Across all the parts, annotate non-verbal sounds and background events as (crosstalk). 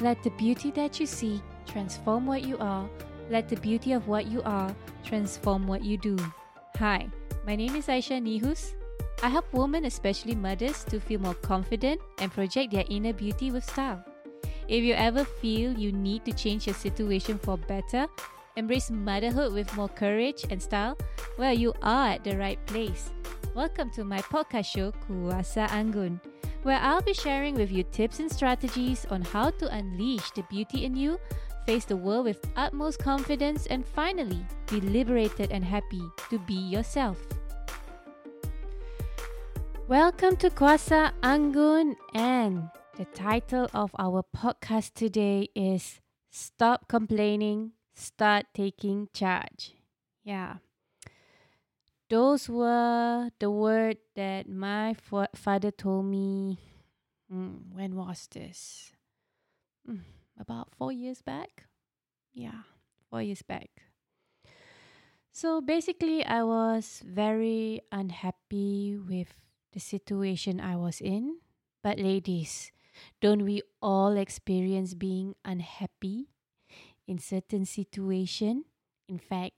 Let the beauty that you see transform what you are. Let the beauty of what you are transform what you do. Hi, my name is Aisha Nihus. I help women, especially mothers, to feel more confident and project their inner beauty with style. If you ever feel you need to change your situation for better, embrace motherhood with more courage and style, well, you are at the right place. Welcome to my podcast show, Kuasa Anggun, where I'll be sharing with you tips and strategies on how to unleash the beauty in you, face the world with utmost confidence, and finally be liberated and happy to be yourself. Welcome to Kuasa Anggun, and the title of our podcast today is Stop Complaining, Start Taking Charge. Yeah. Those were the words that my fa- father told me. Mm, when was this? Mm, about four years back. Yeah, four years back. So basically, I was very unhappy with the situation I was in. But, ladies, don't we all experience being unhappy in certain situation? In fact,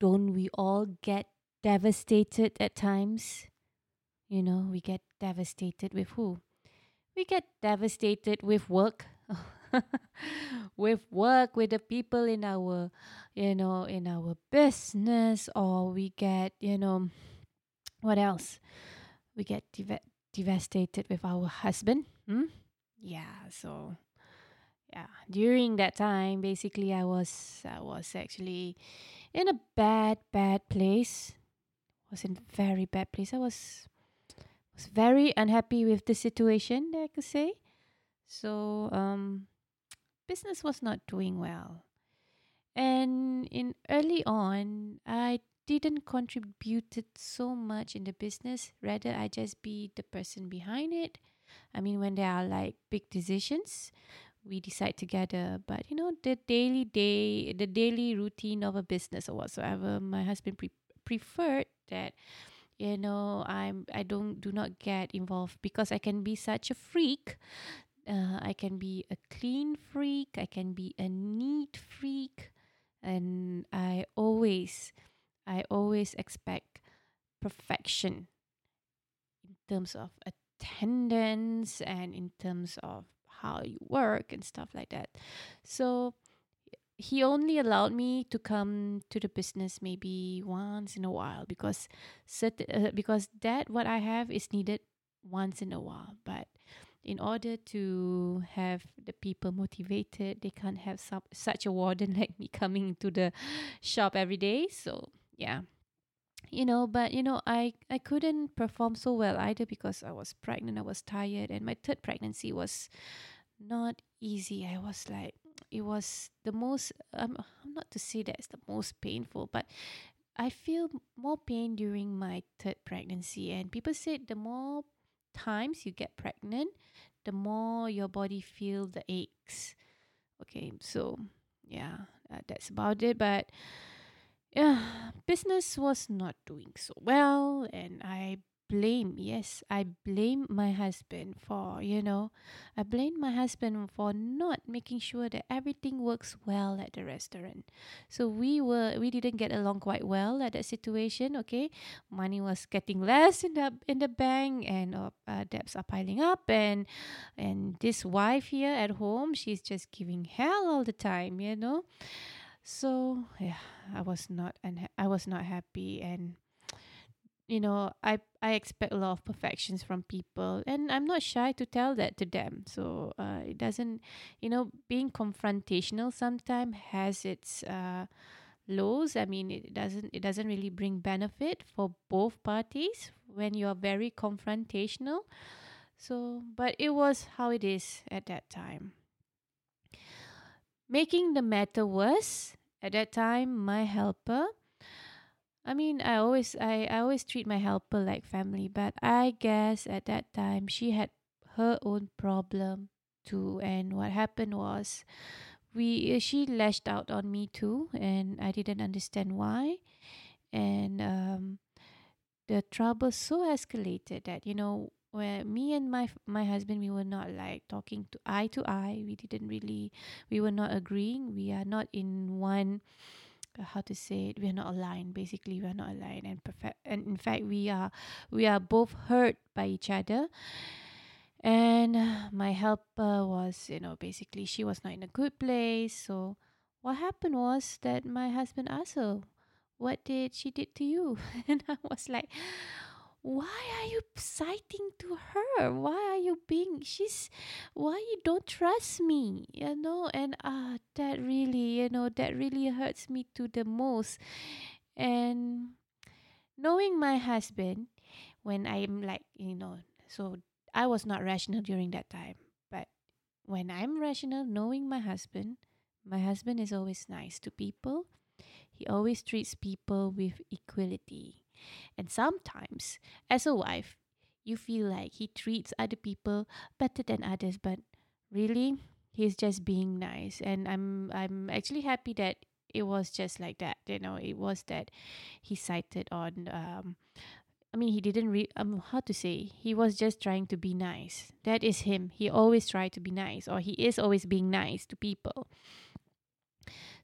don't we all get devastated at times? You know, we get devastated with who? We get devastated with work. (laughs) with work with the people in our you know in our business or we get you know what else we get deva- devastated with our husband hmm? yeah so yeah during that time basically i was i was actually in a bad bad place was in very bad place. I was was very unhappy with the situation i could say. So um business was not doing well. And in early on i didn't contributed so much in the business. Rather i just be the person behind it. I mean when there are like big decisions we decide together. But you know the daily day the daily routine of a business or whatsoever my husband pre- preferred that you know i'm i don't do not get involved because i can be such a freak. Uh, i can be a clean freak. I can be a neat freak. And i always I always expect perfection in terms of attendance and in terms of how you work and stuff like that. So he only allowed me to come to the business maybe once in a while because certain, uh, because that what I have is needed once in a while. But in order to have the people motivated they can't have some, such a warden (laughs) like me coming to the shop every day. So yeah. You know but you know i i couldn't perform so well either because i was pregnant i was tired and my third pregnancy was not easy. I was like it was the most um, i'm not to say that it's the most painful but i feel more pain during my third pregnancy. And people said the more times you get pregnant the more your body feel the aches. Okay so yeah uh, that's about it. But yeah, business was not doing so well, and I blame, yes, I blame my husband for, you know, I blame my husband for not making sure that everything works well at the restaurant. So we were, we didn't get along quite well at that situation. Okay, money was getting less in the in the bank, and uh, uh, debts are piling up, and and this wife here at home, she's just giving hell all the time, you know. So yeah, I was not and I was not happy and you know I I expect a lot of perfections from people and I'm not shy to tell that to them. So uh, it doesn't you know being confrontational sometimes has its uh, lows. I mean it doesn't it doesn't really bring benefit for both parties when you're very confrontational. So but it was how it is at that time. Making the matter worse, at that time my helper I mean I always I, I always treat my helper like family, but I guess at that time she had her own problem too and what happened was we she lashed out on me too and I didn't understand why. And um the trouble so escalated that you know where me and my my husband we were not like talking to eye to eye. We didn't really we were not agreeing. We are not in one uh, Uh, how to say it we are not aligned. Basically we are not aligned. And perfect and in fact we are we are both hurt by each other. And my helper was you know basically she was not in a good place. So what happened was that my husband asked her what did she did to you? (laughs) And i was like why are you citing to her? Why are you being she's why you don't trust me you know? And ah uh, that really you know that really hurts me to the most. And knowing my husband when i'm like you know so i was not rational during that time but when i'm rational knowing my husband my husband is always nice to people he always treats people with equality and sometimes, as a wife, you feel like he treats other people better than others, but really, he's just being nice. And I'm I'm actually happy that it was just like that. You know, it was that he cited on um I mean, he didn't re um how to say. He was just trying to be nice. That is him. He always tried to be nice, or he is always being nice to people.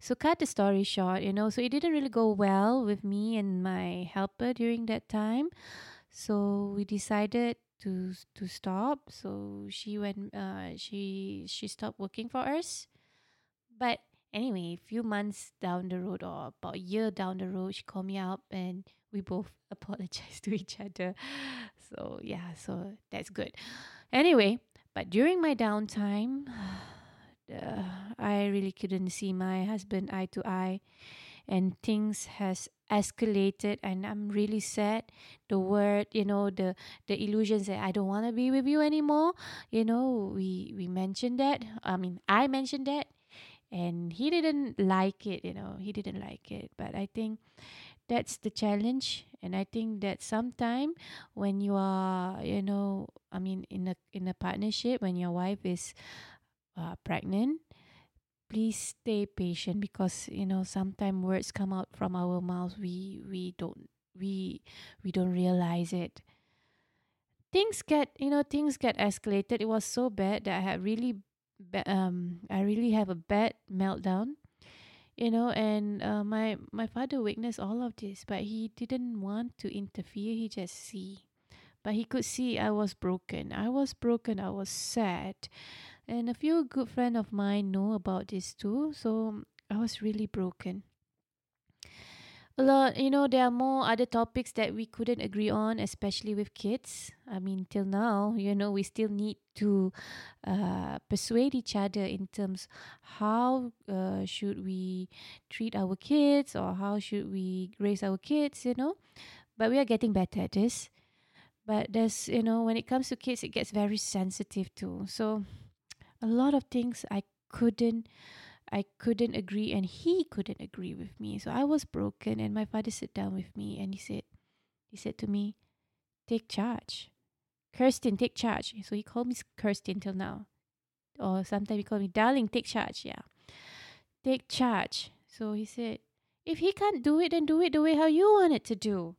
So, cut the story short, you know, so it didn't really go well with me and my helper during that time. So, we decided to to stop. So, she went uh she she stopped working for us. But anyway, a few months down the road or about a year down the road, she called me up and we both (laughs) apologized to each other. So, yeah, so that's good. Anyway, but during my downtime, (sighs) uh, I really couldn't see my husband eye to eye and things has escalated and I'm really sad. The word you know the the illusions that I don't want to be with you anymore you know we we mentioned that I mean I mentioned that and he didn't like it you know he didn't like it. But I think that's the challenge and I think that sometime when you are you know I mean in a in a partnership when your wife is uh, pregnant please stay patient because you know sometimes words come out from our mouths. We we don't we we don't realize it. Things get you know things get escalated. It was so bad that i had really um i really have a bad meltdown you know and uh, my my father witnessed all of this but he didn't want to interfere. He just see. But he could see i was broken. I was broken. I was sad and a few good friend of mine know about this too so i was really broken. A lot you know there are more other topics that we couldn't agree on especially with kids. I mean till now you know we still need to uh, persuade each other in terms how uh, should we treat our kids or how should we raise our kids you know? But we are getting better at this. But there's you know when it comes to kids it gets very sensitive too. So a lot of things I couldn't I couldn't agree and he couldn't agree with me. So I was broken and my father sat down with me and he said he said to me, Take charge. Kirsten, take charge. So he called me Kirsten till now. Or sometimes he called me darling, take charge, yeah. Take charge. So he said, if he can't do it, then do it the way how you want it to do.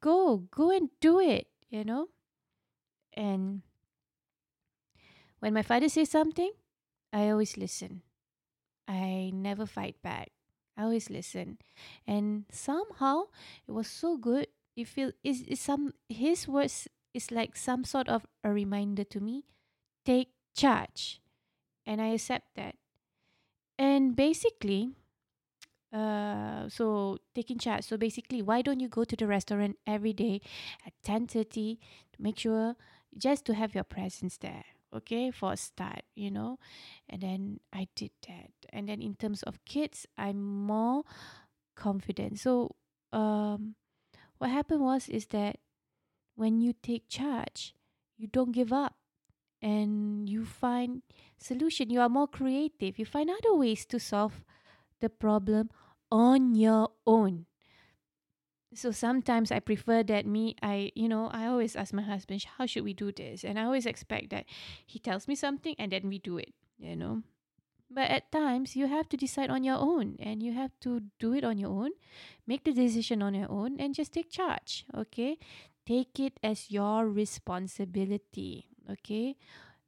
Go, go and do it, you know? And when my father says something, I always listen. I never fight back. I always listen. And somehow it was so good. It feel is is some his words is like some sort of a reminder to me. Take charge. And I accept that. And basically, uh so taking charge. So basically, why don't you go to the restaurant every day at 10:30 to make sure just to have your presence there? Okay for a start you know? And then i did that. And then in terms of kids i'm more confident. So um what happened was is that when you take charge you don't give up and you find solution. You are more creative. You find other ways to solve the problem on your own so sometimes i prefer that me i you know i always ask my husband how should we do this and i always expect that he tells me something and then we do it you know but at times you have to decide on your own and you have to do it on your own make the decision on your own and just take charge okay take it as your responsibility. Okay,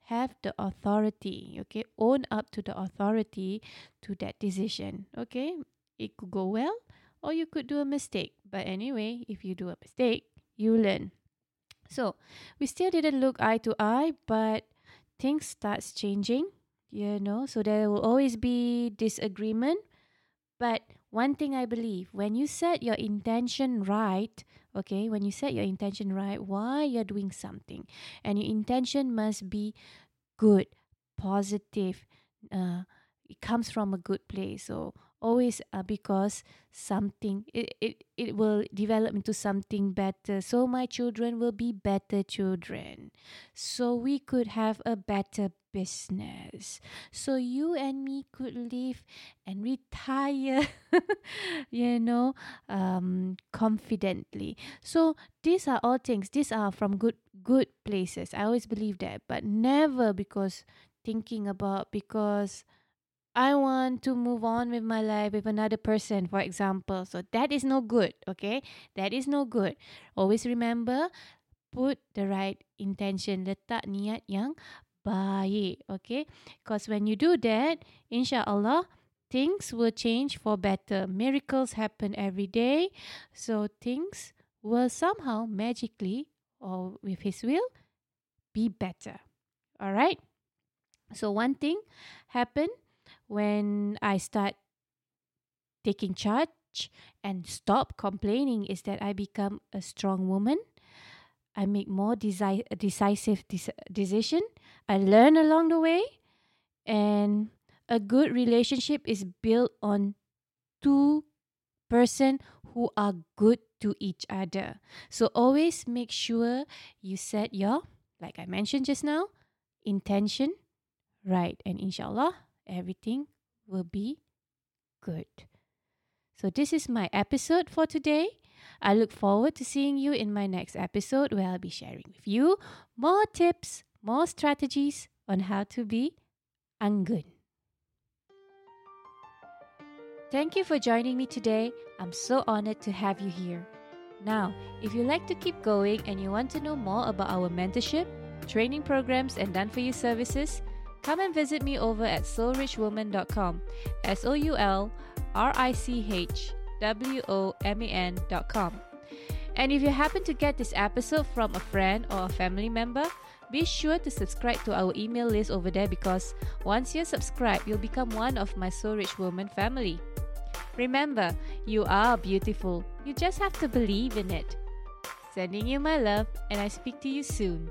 have the authority. Okay, own up to the authority to that decision. Okay, it could go well or you could do a mistake. But anyway, if you do a mistake, you learn. So we still didn't look eye to eye, but things starts changing. You know, so there will always be disagreement. But one thing I believe, when you set your intention right, okay, when you set your intention right, why you're doing something, and your intention must be good, positive. Uh, it comes from a good place. So always uh, because something it, it it will develop into something better. So my children will be better children. So we could have a better business. So you and me could live and retire (laughs) you know um confidently. So these are all things. These are from good good places. I always believe that but never because thinking about because I want to move on with my life with another person, for example. So that is no good, okay? That is no good. Always remember, put the right intention, letak niat yang baik, okay? Because when you do that, inshallah, things will change for better. Miracles happen every day. So things will somehow magically, or with His will, be better. All right? So one thing happened when I start taking charge and stop complaining is that I become a strong woman. I make more desi- decisive de- decision. I learn along the way, and a good relationship is built on two person who are good to each other. So always make sure you set your, like I mentioned just now, intention right, and inshallah everything will be good. So, this is my episode for today. I look forward to seeing you in my next episode where I'll be sharing with you more tips, more strategies on how to be anggun. Thank you for joining me today. I'm so honored to have you here. Now, if you like to keep going and you want to know more about our mentorship, training programs, and done for you services, Come and visit me over at soulrichwoman.com. S O U L R I C H W O M A N.com. And if you happen to get this episode from a friend or a family member, be sure to subscribe to our email list over there because once you're subscribed, you'll become one of my Soul Rich Woman family. Remember, you are beautiful. You just have to believe in it. Sending you my love, and I speak to you soon.